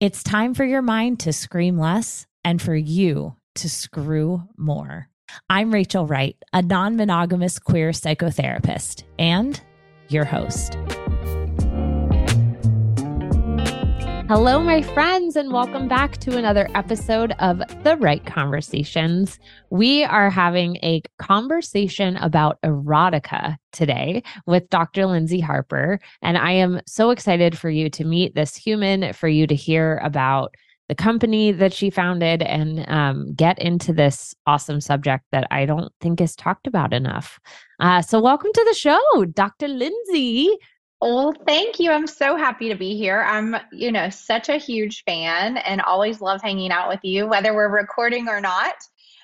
It's time for your mind to scream less and for you to screw more. I'm Rachel Wright, a non monogamous queer psychotherapist and your host. Hello, my friends, and welcome back to another episode of The Wright Conversations. We are having a conversation about erotica today with Dr. Lyndsey Harper. And I am so excited for you to meet this human, for you to hear about the company that she founded and um, get into this awesome subject that I don't think is talked about enough. Uh, so, welcome to the show, Dr. Lyndsey. Well, thank you. I'm so happy to be here. I'm, you know, such a huge fan and always love hanging out with you, whether we're recording or not.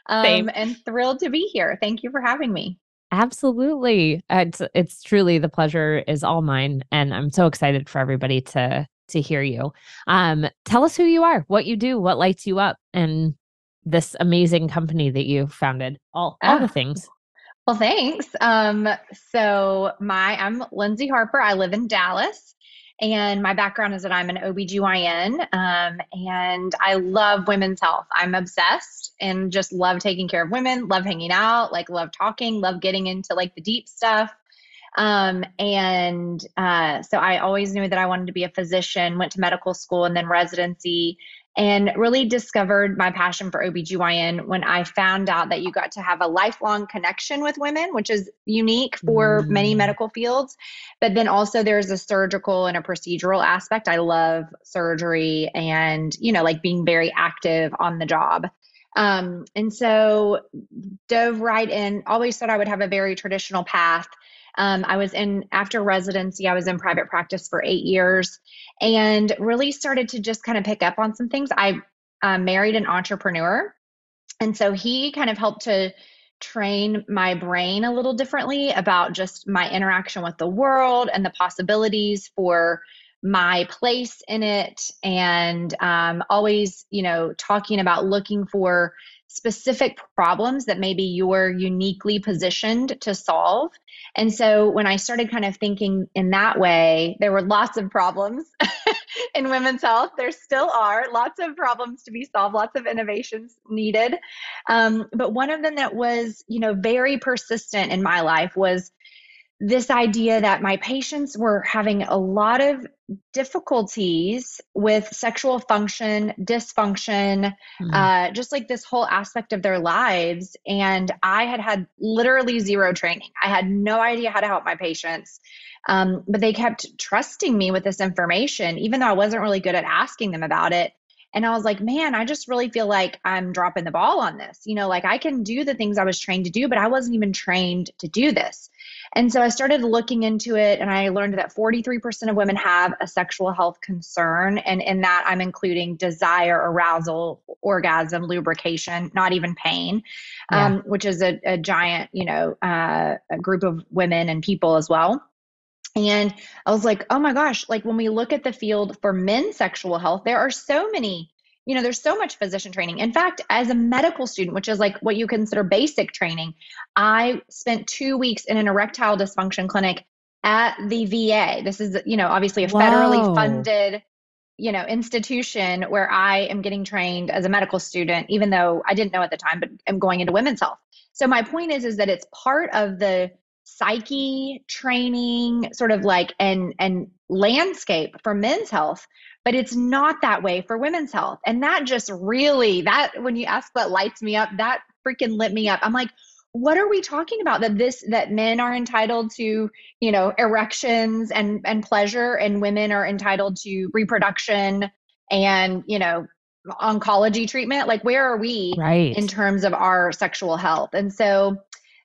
Um, Same. And thrilled to be here. Thank you for having me. Absolutely. It's it's truly the pleasure is all mine and I'm so excited for everybody to to hear you. Um tell us who you are, what you do, what lights you up and this amazing company that you founded. All all the ah. things. Well, thanks. Um, so my I'm Lyndsey Harper. I live in Dallas. And my background is that I'm an OBGYN um, and I love women's health. I'm obsessed and just love taking care of women, love hanging out, like love talking, love getting into like the deep stuff. Um, and uh, so I always knew that I wanted to be a physician, went to medical school and then residency and really discovered my passion for OBGYN when I found out that you got to have a lifelong connection with women, which is unique for mm. many medical fields. But then also there's a surgical and a procedural aspect. I love surgery and, you know, like being very active on the job. Um, and so dove right in, always thought I would have a very traditional path. Um, I was in, after residency, I was in private practice for eight years and really started to just kind of pick up on some things. I uh, married an entrepreneur. And so he kind of helped to train my brain a little differently about just my interaction with the world and the possibilities for my place in it and um, always you know talking about looking for specific problems that maybe you're uniquely positioned to solve and so when I started kind of thinking in that way, there were lots of problems in women's health. There still are lots of problems to be solved, lots of innovations needed. Um, but one of them that was, you know, very persistent in my life was this idea that my patients were having a lot of difficulties with sexual function, dysfunction, mm-hmm. uh, just like this whole aspect of their lives. And I had had literally zero training. I had no idea how to help my patients. Um, but they kept trusting me with this information, even though I wasn't really good at asking them about it. And I was like, man, I just really feel like I'm dropping the ball on this. You know, like I can do the things I was trained to do, but I wasn't even trained to do this. And so I started looking into it and I learned that 43% of women have a sexual health concern. And in that, I'm including desire, arousal, orgasm, lubrication, not even pain, yeah. um, which is a, a, giant, you know, uh, group of women and people as well. And I was like, oh my gosh, like when we look at the field for men's sexual health, there are so many you know there's so much physician training. In fact as a medical student which is like what you consider basic training i spent two weeks in an erectile dysfunction clinic at the va this is you know obviously a federally Whoa. funded you know institution where i am getting trained as a medical student even though i didn't know at the time but i'm going into women's health. So my point is is that it's part of the psyche training sort of like and and landscape for men's health but it's not that way for women's health. And that just really that when you ask what lights me up that freaking lit me up. I'm like what are we talking about? That this that men are entitled to you know erections and and pleasure and women are entitled to reproduction and you know oncology treatment? Like where are we right. in terms of our sexual health? And so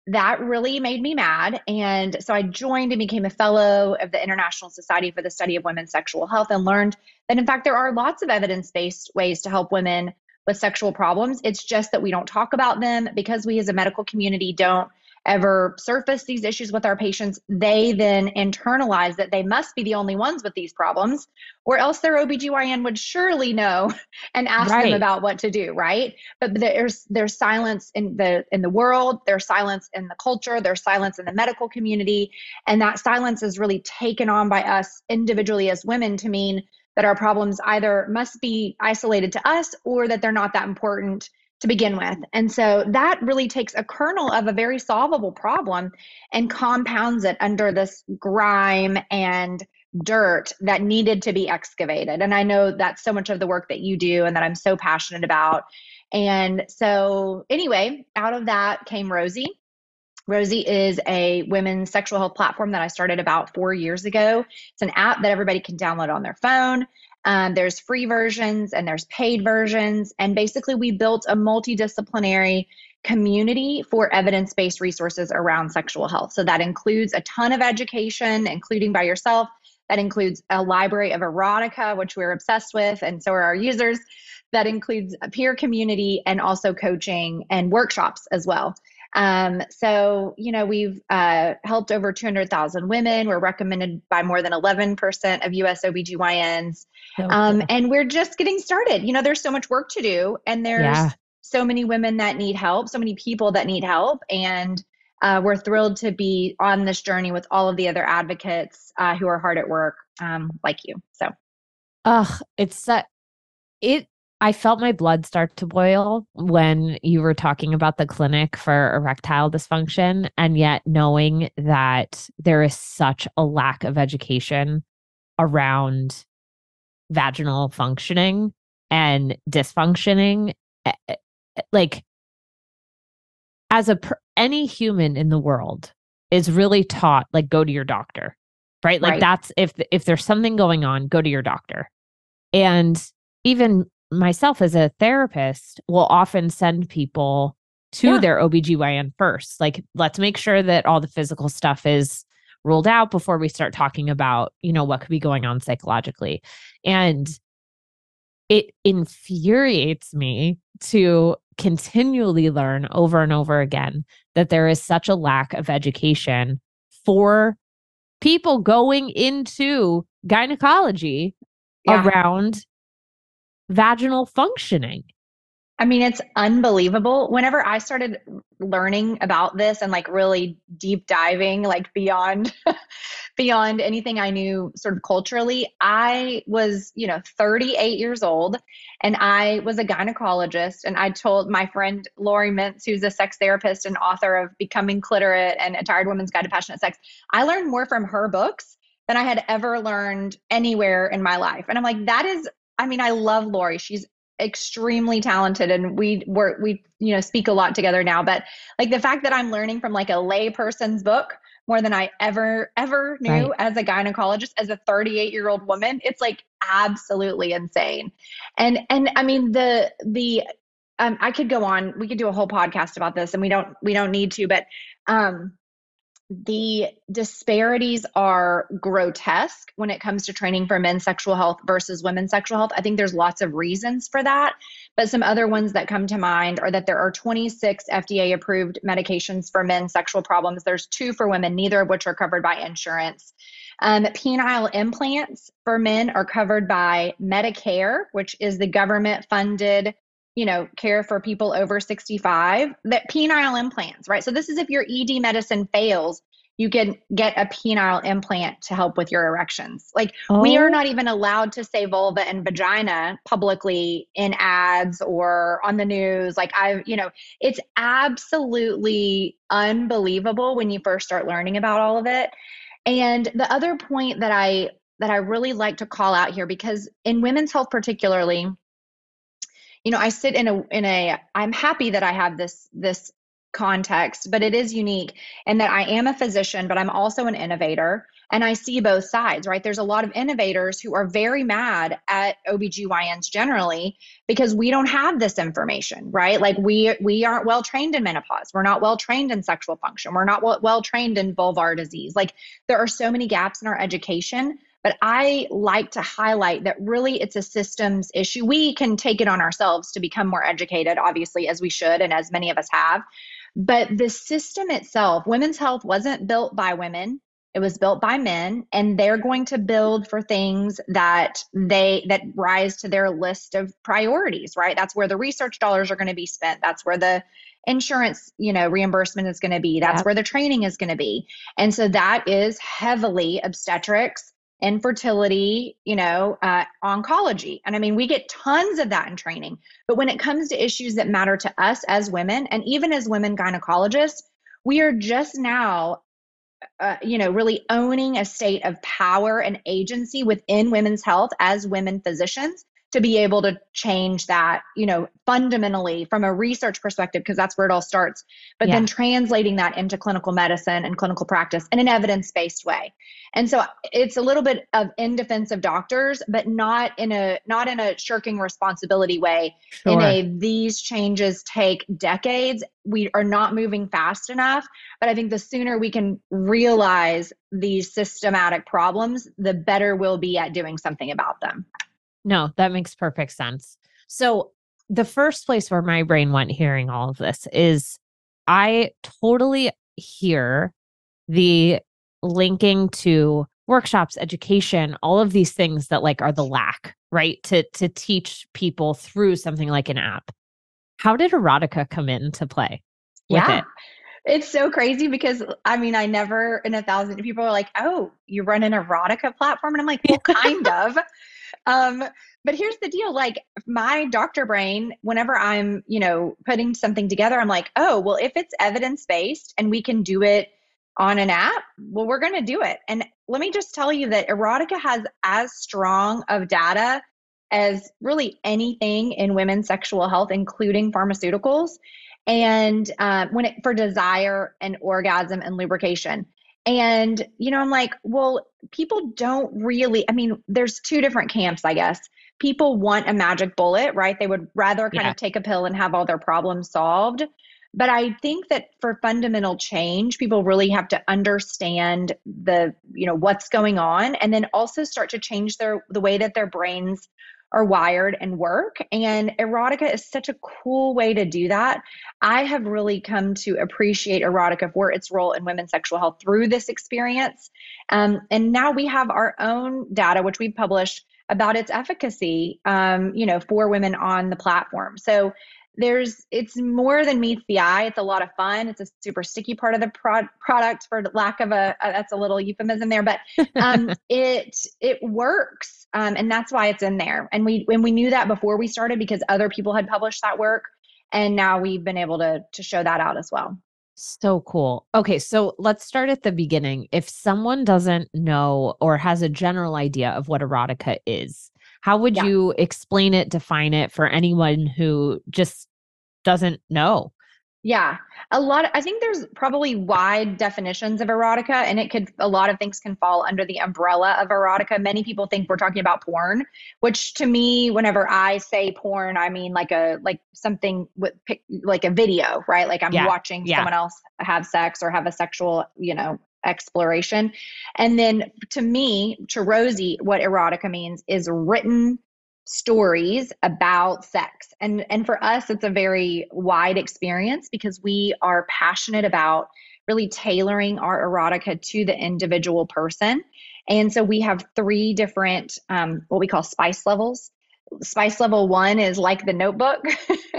that really made me mad. And so I joined and became a fellow of the International Society for the Study of Women's Sexual Health and learned that, in fact, there are lots of evidence based ways to help women with sexual problems. It's just that we don't talk about them because we as a medical community don't ever surface these issues with our patients, they then internalize that they must be the only ones with these problems, or else their OBGYN would surely know and ask right. them about what to do, right? But there's there's silence in the in the world, there's silence in the culture, there's silence in the medical community, and that silence is really taken on by us individually as women to mean that our problems either must be isolated to us or that they're not that important to begin with. And so that really takes a kernel of a very solvable problem and compounds it under this grime and dirt that needed to be excavated. And I know that's so much of the work that you do and that I'm so passionate about. And so, anyway, out of that came Rosy. Rosy is a women's sexual health platform that I started about four years ago. It's an app that everybody can download on their phone. Um, there's free versions and there's paid versions. And basically, we built a multidisciplinary community for evidence based resources around sexual health. So that includes a ton of education, including by yourself. That includes a library of erotica, which we're obsessed with, and so are our users. That includes a peer community and also coaching and workshops as well. Um, so, you know, we've uh, helped over 200,000 women. We're recommended by more than 11% of US OBGYNs. So um, and we're just getting started. You know, there's so much work to do, and there's yeah. so many women that need help, so many people that need help. And uh, we're thrilled to be on this journey with all of the other advocates uh, who are hard at work, um, like you. So, ugh, it's uh, it I felt my blood start to boil when you were talking about the clinic for erectile dysfunction, and yet knowing that there is such a lack of education around vaginal functioning and dysfunctioning. Eh, eh, eh, like, as a any human in the world is really taught, like, go to your doctor, right? Like, right. that's if if there's something going on, go to your doctor, and even myself as a therapist will often send people to yeah. their OBGYN first. Like, let's make sure that all the physical stuff is ruled out before we start talking about, you know, what could be going on psychologically. And it infuriates me to continually learn over and over again that there is such a lack of education for people going into gynecology yeah. around vaginal functioning. I mean, it's unbelievable. Whenever I started learning about this and like really deep diving, like beyond beyond anything I knew sort of culturally, I was, you know, 38 years old and I was a gynecologist. And I told my friend Laurie Mintz, who's a sex therapist and author of Becoming Cliterate and A Tired Woman's Guide to Passionate Sex, I learned more from her books than I had ever learned anywhere in my life. And I'm like, that is I mean, I love Laurie. She's extremely talented and we work we you know speak a lot together now but like the fact that i'm learning from like a lay person's book more than i ever ever knew right. as a gynecologist as a 38 year old woman it's like absolutely insane and and i mean the the um i could go on we could do a whole podcast about this and we don't we don't need to but um the disparities are grotesque when it comes to training for men's sexual health versus women's sexual health. I think there's lots of reasons for that, but some other ones that come to mind are that there are 26 FDA approved medications for men's sexual problems. There's two for women, neither of which are covered by insurance. Um, penile implants for men are covered by Medicare, which is the government funded you know, care for people over 65, that penile implants, right? So this is if your ED medicine fails, you can get a penile implant to help with your erections. Like oh. we are not even allowed to say vulva and vagina publicly in ads or on the news. Like I, you know, it's absolutely unbelievable when you first start learning about all of it. And the other point that I that I really like to call out here because in women's health particularly, you know i sit in a in a i'm happy that i have this this context but it is unique in that i am a physician but i'm also an innovator and I see both sides, right? There's a lot of innovators who are very mad at OBGYNs generally because we don't have this information, right? Like we we aren't well trained in menopause. We're not well trained in sexual function. We're not well, well trained in vulvar disease. Like there are so many gaps in our education, but I like to highlight that really it's a systems issue. We can take it on ourselves to become more educated, obviously, as we should and as many of us have. But the system itself, women's health wasn't built by women it was built by men and they're going to build for things that they that rise to their list of priorities, right? That's where the research dollars are going to be spent. That's where the insurance, you know, reimbursement is going to be. That's where the training is going to be. And so that is heavily obstetrics infertility, you know, uh, oncology. And I mean, we get tons of that in training. But when it comes to issues that matter to us as women, and even as women gynecologists, we are just now uh, you know, really owning a state of power and agency within women's health as women physicians to be able to change that, you know, fundamentally from a research perspective, because that's where it all starts, but yeah. then translating that into clinical medicine and clinical practice in an evidence based way. And so it's a little bit of in defense of doctors, but not in a not in a shirking responsibility way. Sure. In a these changes take decades. We are not moving fast enough. But I think the sooner we can realize these systematic problems, the better we'll be at doing something about them. No, that makes perfect sense. So, the first place where my brain went hearing all of this is I totally hear the linking to workshops, education, all of these things that like are the lack, right? To to teach people through something like an app. How did erotica come into play yeah. It? It's so crazy because I mean, I never in a thousand people are like, oh, you run an erotica platform. And I'm like, well, kind of. Um, but here's the deal like my doctor brain, whenever I'm, you know, putting something together, I'm like, oh, well, if it's evidence based and we can do it on an app, well, we're going to do it. And let me just tell you that erotica has as strong of data as really anything in women's sexual health, including pharmaceuticals. And uh, when it for desire and orgasm and lubrication. And, you know, I'm like, well, people don't really, I mean, there's two different camps, I guess. People want a magic bullet, right? They would rather kind yeah. of take a pill and have all their problems solved. But I think that for fundamental change, people really have to understand the, you know, what's going on and then also start to change their the way that their brains are wired and work. And erotica is such a cool way to do that. I have really come to appreciate erotica for its role in women's sexual health through this experience. Um, and now we have our own data, which we published about its efficacy, um, you know, for women on the platform. So there's it's more than meets the eye it's a lot of fun it's a super sticky part of the pro- product for lack of a, a, that's a little euphemism there but um, it it works um, and that's why it's in there and we when we knew that before we started because other people had published that work and now we've been able to to show that out as well so cool. Okay, so let's start at the beginning. If someone doesn't know or has a general idea of what erotica is, how would yeah. you explain it, define it for anyone who just doesn't know? Yeah, a lot. I think there's probably wide definitions of erotica, and it could a lot of things can fall under the umbrella of erotica. Many people think we're talking about porn, which to me, whenever I say porn, I mean like a like something with like a video, right? Like I'm yeah. watching yeah. someone else have sex or have a sexual, you know, exploration. And then to me, to Rosy, what erotica means is written stories about sex. And and for us it's a very wide experience because we are passionate about really tailoring our erotica to the individual person. And so we have three different um, what we call spice levels. Spice level one is like the notebook.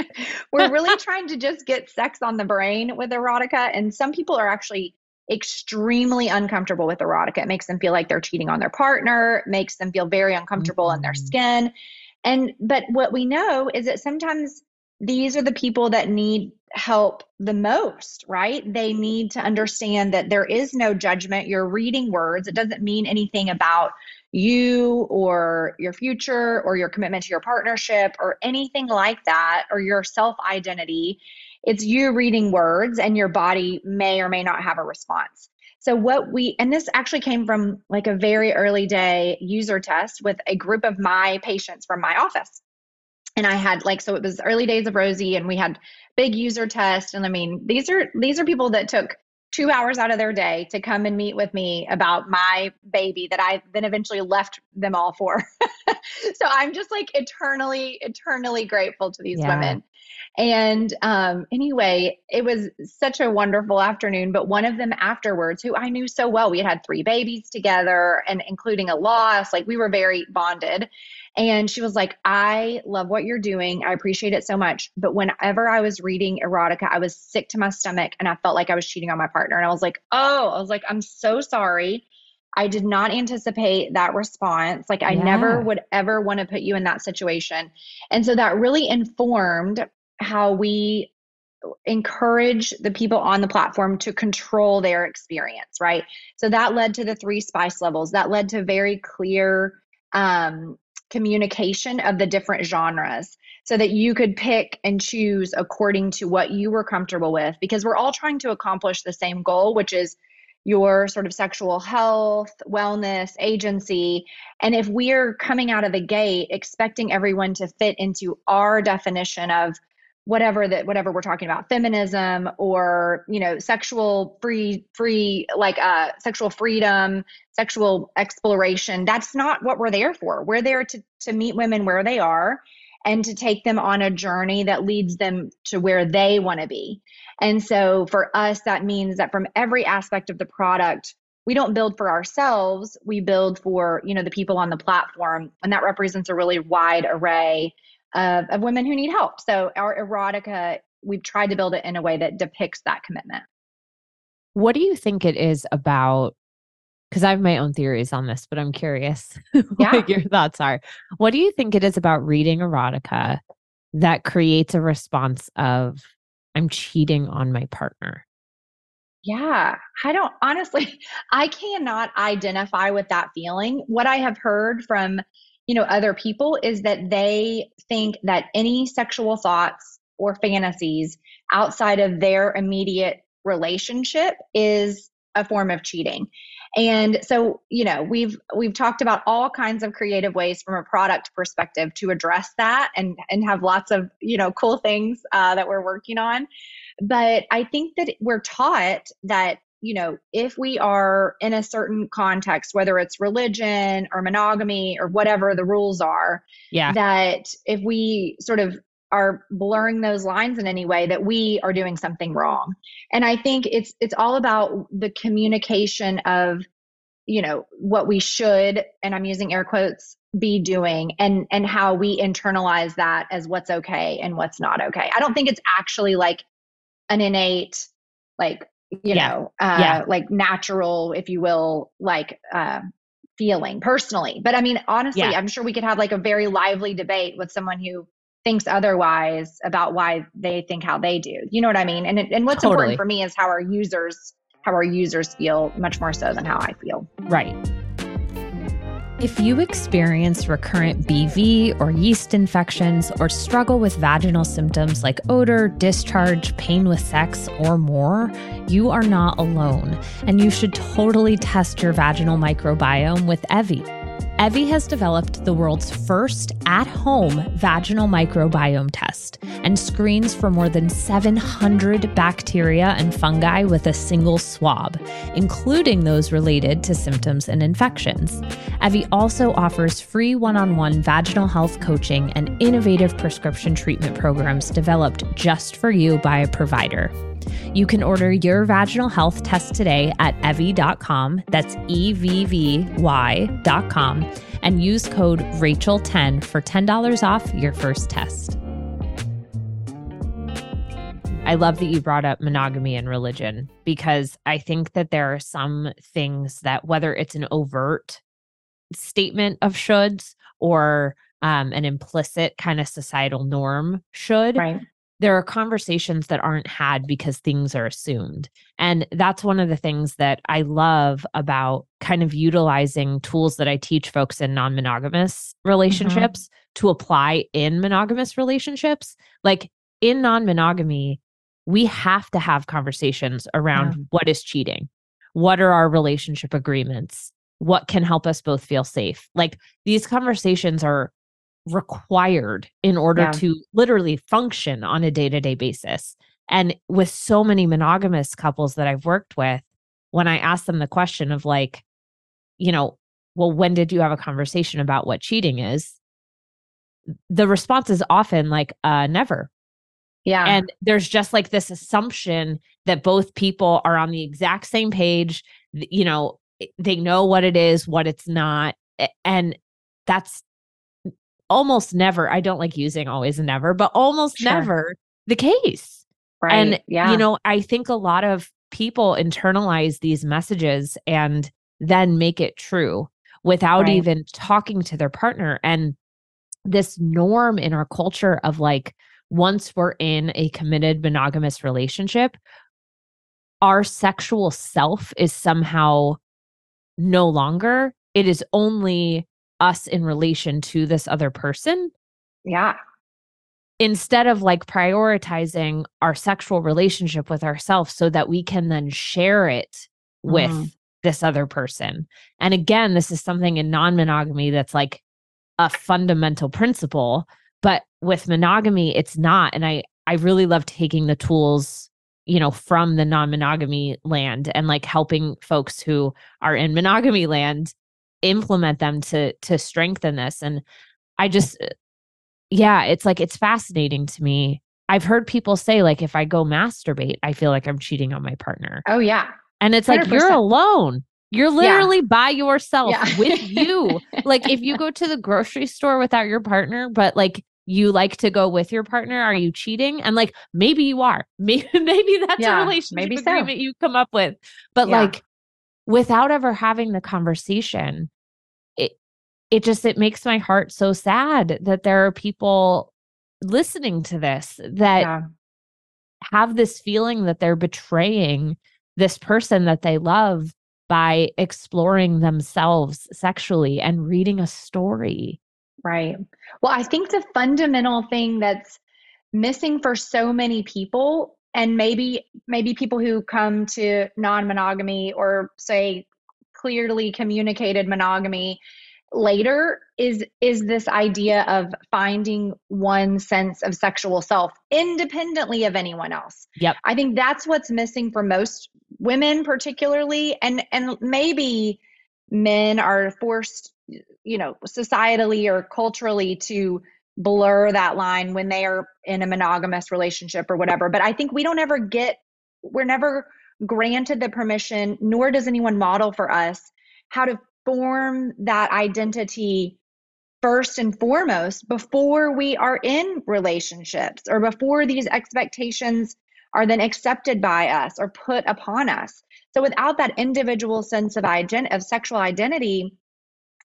We're really trying to just get sex on the brain with erotica. And some people are actually extremely uncomfortable with erotica. It makes them feel like they're cheating on their partner, makes them feel very uncomfortable mm-hmm. in their mm-hmm. skin. And but what we know is that sometimes these are the people that need help the most, right? They need to understand that there is no judgment. You're reading words. It doesn't mean anything about you or your future or your commitment to your partnership or anything like that or your self identity. It's you reading words and your body may or may not have a response. So, what we, and this actually came from like a very early day user test with a group of my patients from my office. And I had like, so it was early days of Rosy, and we had big user test. And I mean, these are these are people that took two hours out of their day to come and meet with me about my baby that I then eventually left them all for. so I'm just like eternally, eternally grateful to these yeah. women. And um, anyway, it was such a wonderful afternoon. But one of them afterwards, who I knew so well, we had had three babies together and including a loss, like we were very bonded. And she was like, I love what you're doing. I appreciate it so much. But whenever I was reading erotica, I was sick to my stomach and I felt like I was cheating on my partner. And I was like, oh, I was like, I'm so sorry. I did not anticipate that response. Like, I yeah. never would ever want to put you in that situation. And so that really informed how we encourage the people on the platform to control their experience, right? So that led to the three spice levels. That led to very clear um, communication of the different genres so that you could pick and choose according to what you were comfortable with because we're all trying to accomplish the same goal, which is your sort of sexual health, wellness, agency. And if we're coming out of the gate expecting everyone to fit into our definition of whatever that whatever we're talking about feminism or you know sexual free free like uh sexual freedom sexual exploration. That's not what we're there for. We're there to to meet women where they are and to take them on a journey that leads them to where they want to be. And so for us that means that from every aspect of the product we don't build for ourselves. We build for you know the people on the platform. And that represents a really wide array of, of women who need help. So our erotica, we've tried to build it in a way that depicts that commitment. What do you think it is about? Because I have my own theories on this, but I'm curious yeah. what your thoughts are. What do you think it is about reading erotica that creates a response of, I'm cheating on my partner? Yeah, I don't honestly, I cannot identify with that feeling. What I have heard from you know other people is that they think that any sexual thoughts or fantasies outside of their immediate relationship is a form of cheating. And so you know we've we've talked about all kinds of creative ways from a product perspective to address that and and have lots of you know cool things uh, that we're working on. But i think that we're taught that you know, if we are in a certain context, whether it's religion or monogamy or whatever the rules are, yeah, that if we sort of are blurring those lines in any way that we are doing something wrong. And I think it's it's all about the communication of you know what we should and I'm using air quotes be doing and and how we internalize that as what's okay and what's not okay. I don't think it's actually like an innate like you yeah. know, uh, yeah. like natural, if you will, like uh, feeling personally. But I mean, honestly, yeah. I'm sure we could have like a very lively debate with someone who thinks otherwise about why they think how they do. You know what I mean? And and what's totally. important for me is how our users how our users feel much more so than how I feel. Right. If you experience recurrent BV or yeast infections or struggle with vaginal symptoms like odor, discharge, pain with sex, or more, you are not alone, and you should totally test your vaginal microbiome with Evvy. Evvy has developed the world's first at home vaginal microbiome test and screens for more than 700 bacteria and fungi with a single swab, including those related to symptoms and infections. Evvy also offers free one on one vaginal health coaching and innovative prescription treatment programs developed just for you by a provider. You can order your vaginal health test today at evvy.com. That's E V V Y.com and use code Rachel10 for $10 off your first test. I love that you brought up monogamy and religion because I think that there are some things that, whether it's an overt statement of shoulds or um, an implicit kind of societal norm should, right there are conversations that aren't had because things are assumed. And that's one of the things that I love about kind of utilizing tools that I teach folks in non monogamous mm-hmm. relationships mm-hmm. to apply in monogamous relationships. Like in non monogamy, we have to have conversations around yeah. what is cheating. what are our relationship agreements? What can help us both feel safe? Like these conversations are required in order yeah. to literally function on a day to day basis. And with so many monogamous couples that I've worked with, when I ask them the question of like, you know, well, when did you have a conversation about what cheating is? The response is often like, uh, never. Yeah. And there's just like this assumption that both people are on the exact same page. You know, they know what it is, what it's not. And that's almost never, I don't like using always and never, but almost sure. never the case. Right. And, yeah. you know, I think a lot of people internalize these messages and then make it true without right. even talking to their partner. And this norm in our culture of like, once we're in a committed monogamous relationship, our sexual self is somehow no longer. It is only us in relation to this other person. Yeah. Instead of like prioritizing our sexual relationship with ourselves so that we can then share it with mm. this other person. And again, this is something in non monogamy that's like a fundamental principle. But with monogamy, it's not. And I, I really love taking the tools you know from the non-monogamy land and like helping folks who are in monogamy land implement them to to strengthen this and i just uh, yeah it's like it's fascinating to me. I've heard people say like if i go masturbate i feel like i'm cheating on my partner. Oh yeah. And it's 100%. like you're alone. You're literally yeah. by yourself yeah. with you. Like if you go to the grocery store without your partner but like you like to go with your partner are you cheating? And like maybe you are. Maybe maybe that's yeah, a relationship maybe agreement so. you come up with. But like without ever having the conversation it just it makes my heart so sad that there are people listening to this that yeah. have this feeling that they're betraying this person that they love by exploring themselves sexually and reading a story right well i think the fundamental thing that's missing for so many people and maybe maybe people who come to non-monogamy or say clearly communicated monogamy later is is this idea of finding one sense of sexual self independently of anyone else. Yep. I think that's what's missing for most women particularly and and maybe men are forced you know societally or culturally to blur that line when they are in a monogamous relationship or whatever. But I think we don't ever get, we're never granted the permission, nor does anyone model for us how to form that identity first and foremost before we are in relationships or before these expectations are then accepted by us or put upon us. So without that individual sense of ident- of sexual identity,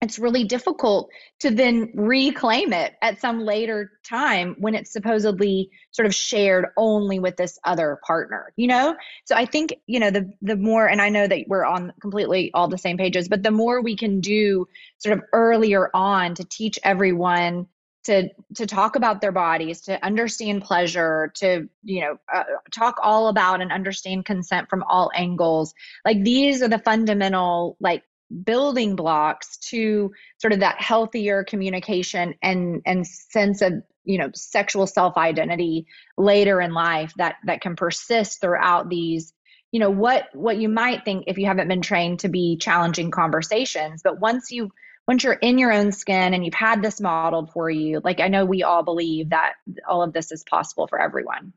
it's really difficult to then reclaim it at some later time when it's supposedly sort of shared only with this other partner you know? So i think you know the the more and i know that we're on completely all the same pages but the more we can do sort of earlier on to teach everyone to to talk about their bodies to understand pleasure to you know uh, talk all about and understand consent from all angles like these are the fundamental like building blocks to sort of that healthier communication and and sense of you know sexual self identity later in life that that can persist throughout these you know what what you might think if you haven't been trained to be challenging conversations. But once you once you're in your own skin and you've had this modeled for you like i know we all believe that all of this is possible for everyone.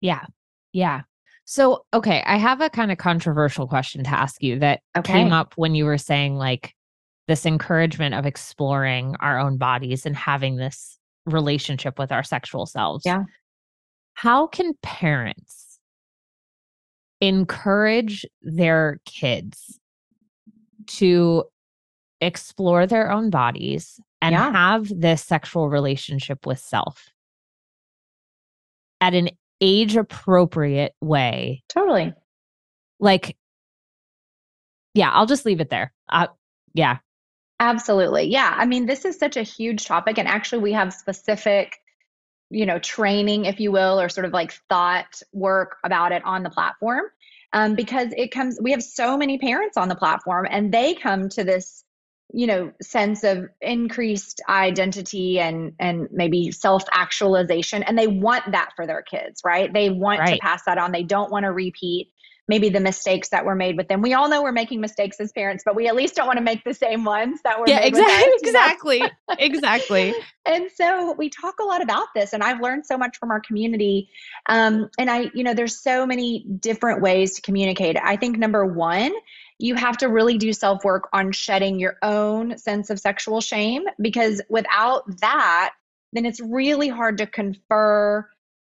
Yeah. Yeah so, okay, I have a kind of controversial question to ask you that okay. came up when you were saying like this encouragement of exploring our own bodies and having this relationship with our sexual selves. Yeah. How can parents encourage their kids to explore their own bodies and yeah. have this sexual relationship with self at an age appropriate way. Totally. Like, yeah, I'll just leave it there. Uh, yeah. Absolutely. Yeah. I mean, this is such a huge topic. And actually, we have specific, you know, training, if you will, or sort of like thought work about it on the platform. um, because it comes we have so many parents on the platform and they come to this you know sense of increased identity and and maybe self actualization and they want that for their kids right? They want right. to pass that on. They don't want to repeat maybe the mistakes that were made with them. We all know we're making mistakes as parents but we at least don't want to make the same ones that were yeah exactly us, exactly exactly. And so we talk a lot about this and i've learned so much from our community. Um, and i you know there's so many different ways to communicate. I think number one you have to really do self work on shedding your own sense of sexual shame because without that, then it's really hard to confer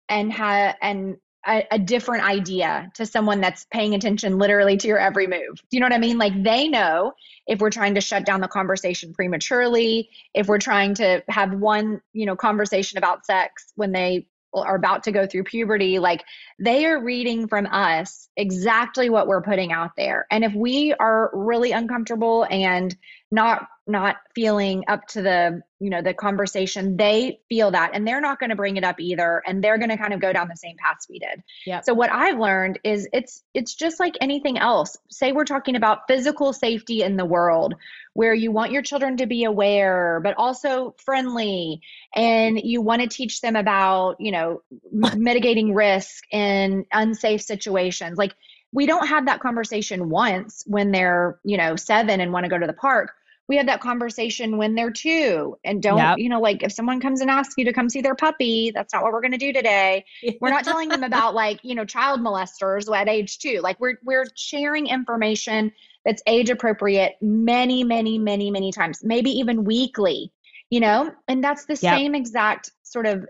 and have and a, a, different idea to someone that's paying attention literally to your every move. Do you know what I mean? Like they know if we're trying to shut down the conversation prematurely, if we're trying to have one, you know, conversation about sex when they are about to go through puberty, like they are reading from us exactly what we're putting out there. And if we are really uncomfortable and not not feeling up to the you know the conversation they feel that and they're not going to bring it up either and they're going to kind of go down the same path we did. Yeah so what i've learned is it's it's just like anything else. Say we're talking about physical safety in the world where you want your children to be aware but also friendly and you want to teach them about you know mitigating risk in unsafe situations like we don't have that conversation once when they're you know seven and want to go to the park we have that conversation when they're two and don't yep. you know like if someone comes and asks you to come see their puppy that's not what we're going to do today we're not telling them about like you know child molesters at age two like we're we're sharing information that's age appropriate many many many many times maybe even weekly you know and that's the yep. same exact sort of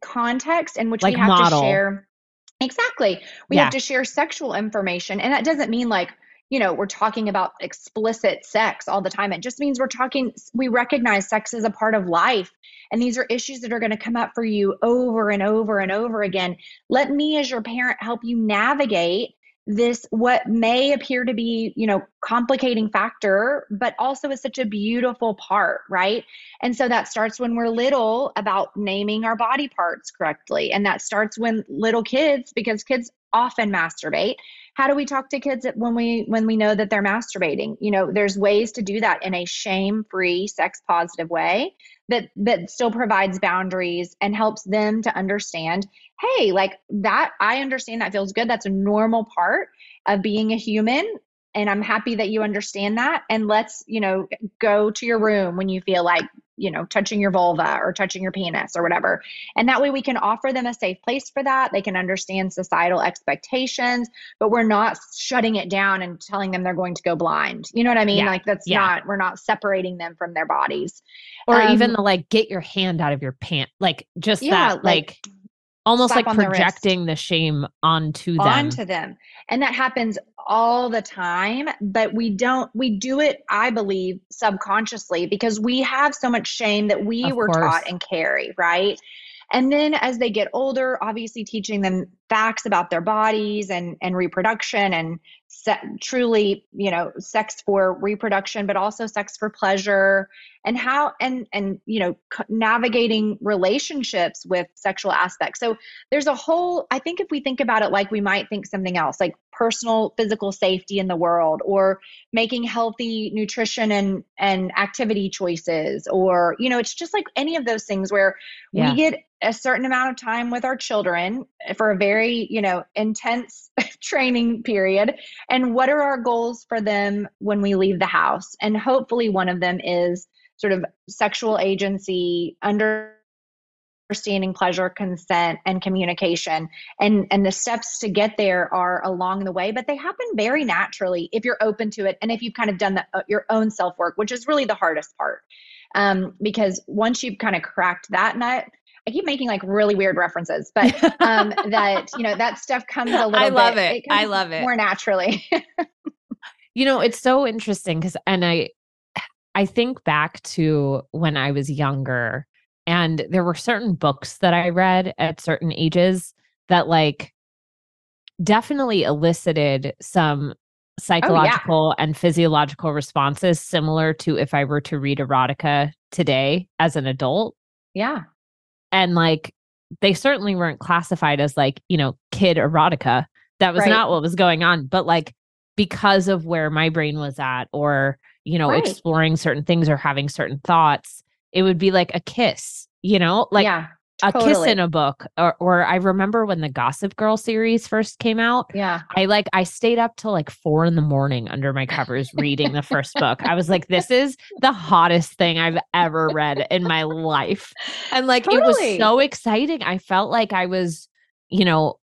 context in which like we have model. to share exactly we yeah. have to share sexual information and that doesn't mean like you know, we're talking about explicit sex all the time. It just means we're talking, we recognize sex is a part of life. And these are issues that are going to come up for you over and over and over again. Let me, as your parent, help you navigate this what may appear to be you know complicating factor but also is such a beautiful part right? And so that starts when we're little about naming our body parts correctly. And that starts when little kids because kids often masturbate. How do we talk to kids when we when we know that they're masturbating? You know there's ways to do that in a shame free sex positive way that that still provides boundaries and helps them to understand hey like that i understand that feels good. That's a normal part of being a human and i'm happy that you understand that. And let's you know go to your room when you feel like you know, touching your vulva or touching your penis or whatever. And that way we can offer them a safe place for that. They can understand societal expectations, but we're not shutting it down and telling them they're going to go blind. You know what I mean? Yeah. Like that's yeah. not, we're not separating them from their bodies. Or um, even the like, get your hand out of your pant. Like just yeah, that, like, like almost like projecting the, the, shame onto them. Onto them. And that happens all the time but we don't we do it i believe subconsciously because we have so much shame that we of were course. taught and carry right? And then as they get older obviously teaching them facts about their bodies and and reproduction and se- truly you know sex for reproduction but also sex for pleasure and how and and you know navigating relationships with sexual aspects so there's a whole i think if we think about it like we might think something else like personal physical safety in the world or making healthy nutrition and and activity choices or you know it's just like any of those things where yeah. we get a certain amount of time with our children for a very you know intense training period and what are our goals for them when we leave the house? And hopefully one of them is sort of sexual agency understanding pleasure consent and communication. And and the steps to get there are along the way but they happen very naturally if you're open to it and if you've kind of done the, uh, your own self work which is really the hardest part. Um, because once you've kind of cracked that nut I keep making like really weird references, but um, that you know that stuff comes a little. I love bit, it. it I love it more naturally. you know, it's so interesting because, and I I think back to when I was younger and there were certain books that I read at certain ages that like definitely elicited some psychological oh, yeah. and physiological responses similar to if I were to read erotica today as an adult. Yeah. And like they certainly weren't classified as like, you know, kid erotica That was right. not what was going on. But like because of where my brain was at or, you know, right. exploring certain things or having certain thoughts, it would be like a kiss, you know? Like yeah a totally. kiss in a book or, or i remember when the gossip girl series first came out. Yeah. I like i stayed up till like four in the morning under my covers reading the first book. I was like this is the hottest thing i've ever read in my life. And like totally. it was so exciting. I felt like i was you know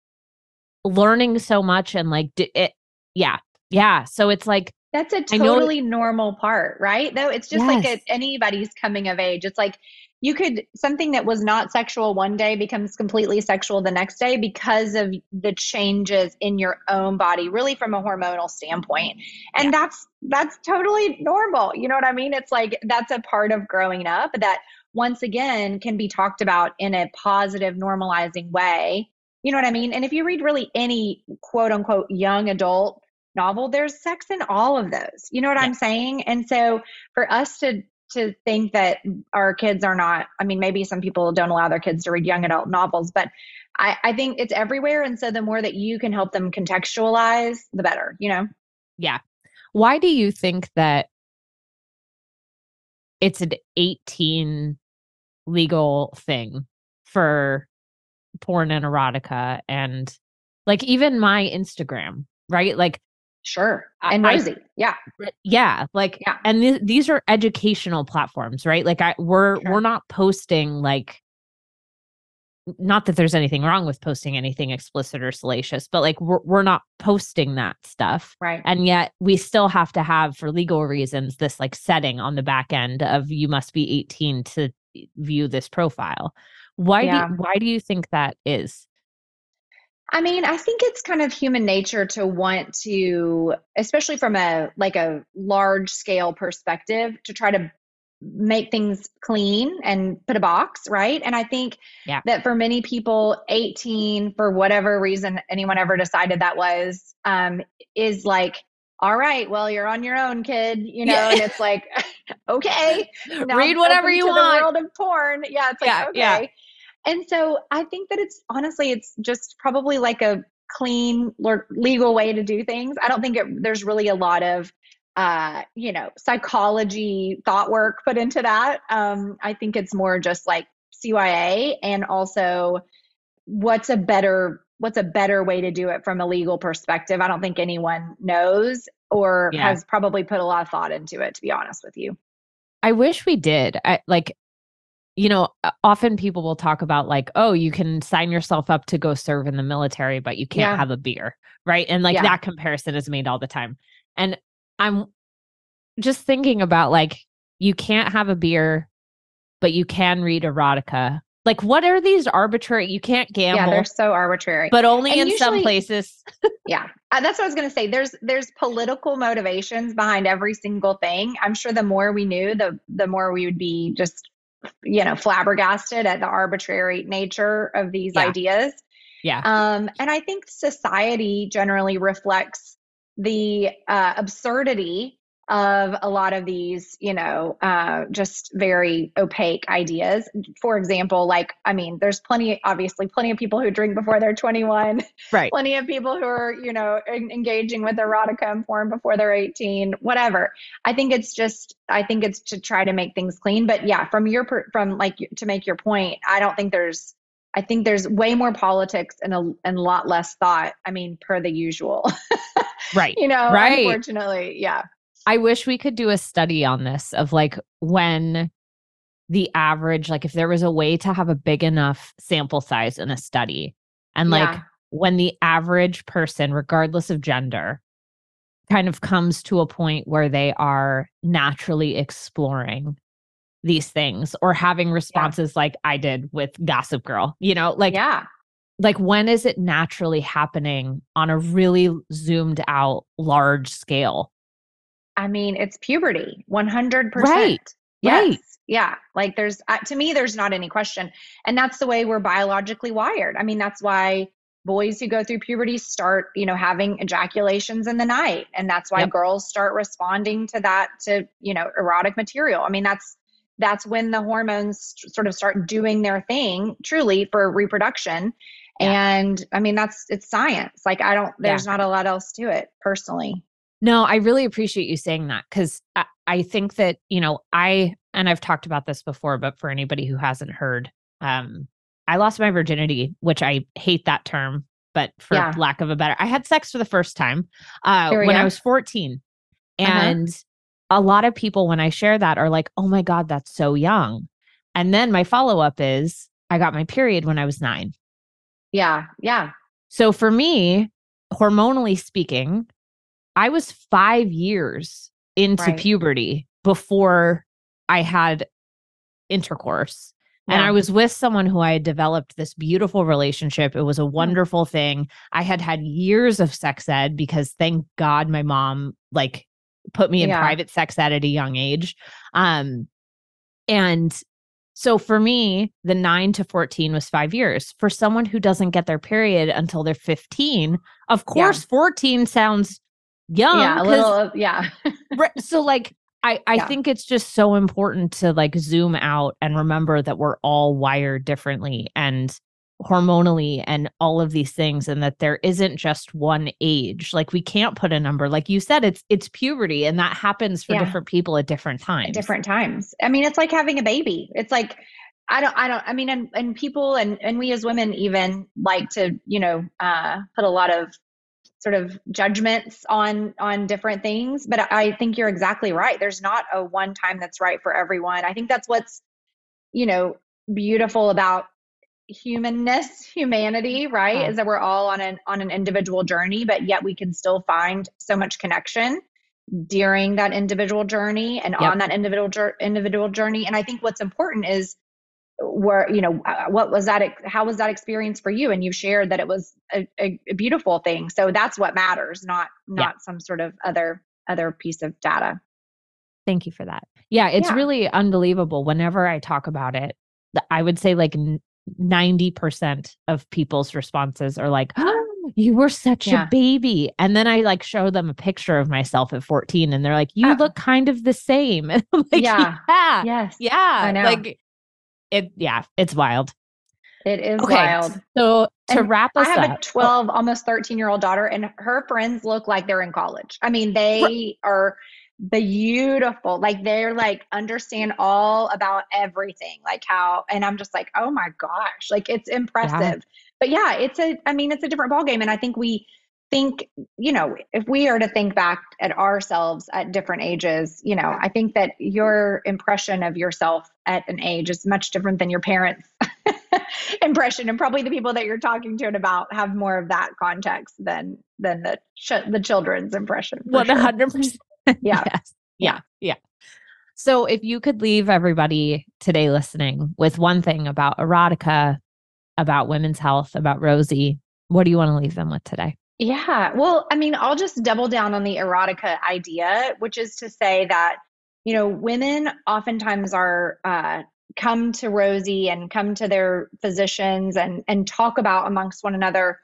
learning so much and like it yeah yeah. So it's like that's a totally normal part right? Though it's just yes. like a, anybody's coming of age it's like you could something that was not sexual one day becomes completely sexual the next day because of the changes in your own body really from a hormonal standpoint and yeah. that's that's totally normal you know what i mean it's like that's a part of growing up that once again can be talked about in a positive normalizing way you know what i mean and if you read really any quote unquote young adult novel there's sex in all of those you know what yeah. i'm saying and so for us to to think that our kids are not i mean maybe some people don't allow their kids to read young adult novels but I, I think it's everywhere. And so the more that you can help them contextualize the better you know? Yeah. Why do you think that it's an 18 legal thing for porn and erotica and like even my instagram right? Like Sure. And. I, yeah. Yeah. Like, yeah. and th- these are educational platforms, right? Like I, we're, sure. we're not posting like, not that there's anything wrong with posting anything explicit or salacious, but like we're, we're not posting that stuff. Right. And yet we still have to have, for legal reasons, this like setting on the back end of you must be 18 to view this profile. Why yeah. do why do you think that is? I mean, I think it's kind of human nature to want to, especially from a like a large scale perspective, to try to make things clean and put a box, right? And I think yeah. that for many people, 18, for whatever reason anyone ever decided that was, um, is like, all right, well, you're on your own, kid, you know, yeah. and it's like, okay, read whatever you want. The world of porn, yeah, it's like yeah, okay. And so I think that it's honestly, it's just probably like a clean legal way to do things. I don't think it, there's really a lot of, uh, you know, psychology thought work put into that. Um, I think it's more just like CYA and also what's a better what's a better way to do it from a legal perspective. I don't think anyone knows or yeah. has probably put a lot of thought into it to be honest with you. I wish we did. I like you know, often people will talk about like, oh, you can sign yourself up to go serve in the military, but you can't yeah. have a beer. Right. And like yeah. that comparison is made all the time. And I'm just thinking about like, you can't have a beer, but you can read erotica. Like, what are these arbitrary? You can't gamble. Yeah, they're so arbitrary, but only and in usually, some places. yeah, uh, that's what I was going to say. There's there's political motivations behind every single thing. I'm sure the more we knew, the the more we would be just you know flabbergasted at the arbitrary nature of these yeah. ideas yeah um and i think society generally reflects the uh, absurdity of a lot of these, you know, uh, just very opaque ideas. For example, like, I mean, there's plenty, obviously, plenty of people who drink before they're 21. Right. plenty of people who are, you know, engaging with erotica and porn before they're 18, whatever. I think it's just, I think it's to try to make things clean. But yeah, from your, per- from like, to make your point, I don't think there's, I think there's way more politics and a, and a lot less thought. I mean, per the usual. right. You know, right. unfortunately. Yeah. I wish we could do a study on this of like when the average, like if there was a way to have a big enough sample size in a study and like yeah. when the average person, regardless of gender, kind of comes to a point where they are naturally exploring these things or having responses yeah. like I did with Gossip Girl, you know, like, yeah. Like when is it naturally happening on a really zoomed out large scale? I mean, it's puberty, 100%. Right. Yes. Right. Yeah. Like there's, uh, to me, there's not any question. And that's the way we're biologically wired. I mean, that's why boys who go through puberty start, you know, having ejaculations in the night. And that's why yep. girls start responding to that, to, you know, erotic material. I mean, that's, that's when the hormones sort of start doing their thing truly for reproduction Yeah. And I mean, that's it's science. Like, I don't, there's yeah. not a lot else to it personally. No, I really appreciate you saying that because I, I think that, you know, I, and I've talked about this before, but for anybody who hasn't heard, um, I lost my virginity, which I hate that term, but for yeah. lack of a better, I had sex for the first time uh, when go. I was 14. Uh-huh. And uh-huh. a lot of people, when I share that, are like, oh my God, that's so young. And then my follow up is, I got my period when I was nine. Yeah. Yeah. So for me, hormonally speaking, I was five years into right. puberty before I had intercourse. Yeah. And I was with someone who I had developed this beautiful relationship. It was a wonderful mm. thing. I had had years of sex ed because thank God my mom like put me in yeah. private sex ed at a young age. Um and so for me, the 9 to 14 was 5 years. For someone who doesn't get their period until they're 15, of course yeah. 14 sounds young. Yeah, a little yeah. so like I, I yeah. think it's just so important to like zoom out and remember that we're all wired differently and hormonally and all of these things and that there isn't just one age like we can't put a number like you said it's it's puberty and that happens for yeah. different people at different times at different times i mean it's like having a baby it's like i don't i don't i mean and, and people and and we as women even like to you know uh put a lot of sort of judgments on on different things but i think you're exactly right. There's not a one time that's right for everyone. I think that's what's you know beautiful about humanness humanity right mm. is that we're all on an on an individual journey but yet we can still find so much connection during that individual journey and yep. on that individual individual journey. And i think what's important is where you know uh, what was that how was that experience for you? And you shared that it was a, a, a beautiful thing. So that's what matters not not yeah. some sort of other other piece of data. Thank you for that. Yeah it's yeah. really unbelievable. Whenever i talk about it i would say like 90% of people's responses are like oh, you were such yeah. a baby. And then i like show them a picture of myself at 14 and they're like you uh, look kind of the same. And I'm like, yeah. Yeah yes. yeah. I know. like it yeah, it's wild. It is okay, wild. So to and wrap us up, I have up, a 12, almost 13 year old daughter, and her friends look like they're in college. I mean, they are beautiful. Like they're like understand all about everything. Like how, and I'm just like, oh my gosh, like it's impressive. Yeah. But yeah, it's a, I mean, it's a different ball game, and I think we think, you know, if we are to think back at ourselves at different ages, you know, I think that your impression of yourself at an age is much different than your parents' impression, and probably the people that you're talking to and about have more of that context than than the ch- the children's impression. One hundred percent. Yeah. Yes. Yeah. Yeah. So, if you could leave everybody today listening with one thing about erotica, about women's health, about Rosy, what do you want to leave them with today? Yeah. Well, I mean, I'll just double down on the erotica idea, which is to say that, you know, women oftentimes are uh, come to Rosy and come to their physicians and and talk about amongst one another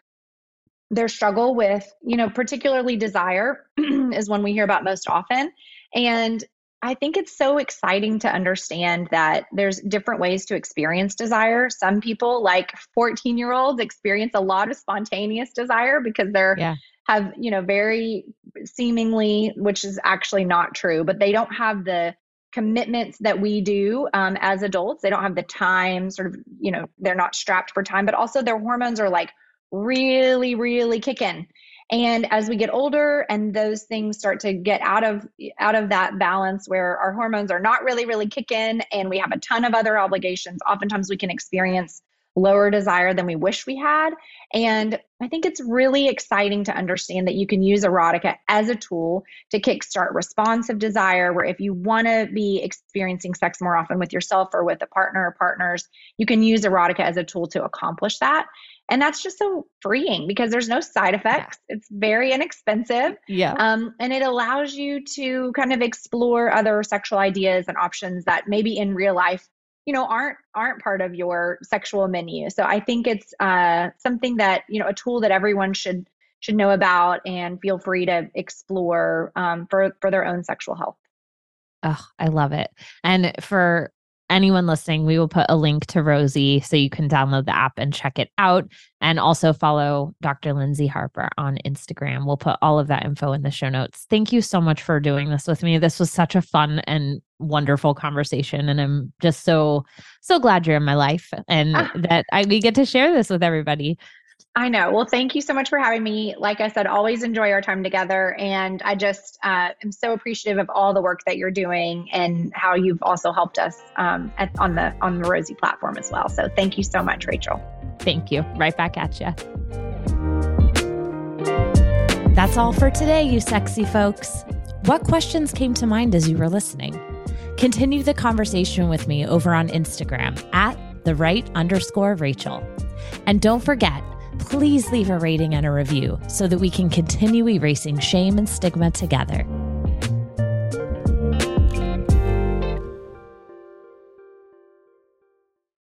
their struggle with, you know, particularly desire is one we hear about most often. And I think it's so exciting to understand that there's different ways to experience desire. Some people, like 14 year olds, experience a lot of spontaneous desire because they're yeah. have, you know, very seemingly, which is actually not true, but they don't have the commitments that we do um, as adults. They don't have the time, sort of, you know, they're not strapped for time, but also their hormones are like really, really kicking and as we get older and those things start to get out of out of that balance where our hormones are not really really kicking and we have a ton of other obligations oftentimes we can experience lower desire than we wish we had. And i think it's really exciting to understand that you can use erotica as a tool to kickstart responsive desire where if you want to be experiencing sex more often with yourself or with a partner or partners you can use erotica as a tool to accomplish that and that's just so freeing because there's no side effects. Yeah. it's very inexpensive yeah. um, and it allows you to kind of explore other sexual ideas and options that maybe in real life you know aren't aren't part of your sexual menu. So i think it's uh, something that you know a tool that everyone should should know about and feel free to explore um, for for their own sexual health. Oh i love it. And for anyone listening, we will put a link to Rosy so you can download the app and check it out. And also follow Dr. Lyndsey Harper on Instagram. We'll put all of that info in the show notes. Thank you so much for doing this with me. This was such a fun and wonderful conversation. And I'm just so, so glad you're in my life and ah. that I, we get to share this with everybody. I know. Well, thank you so much for having me. Like I said, always enjoy our time together. And I just uh, am so appreciative of all the work that you're doing and how you've also helped us um, at, on the on the Rosy platform as well. So thank you so much, Rachel. Thank you. Right back at you. That's all for today, you sexy folks. What questions came to mind as you were listening? Continue the conversation with me over on Instagram at the Wright underscore Rachel. And don't forget, please leave a rating and a review so that we can continue erasing shame and stigma together.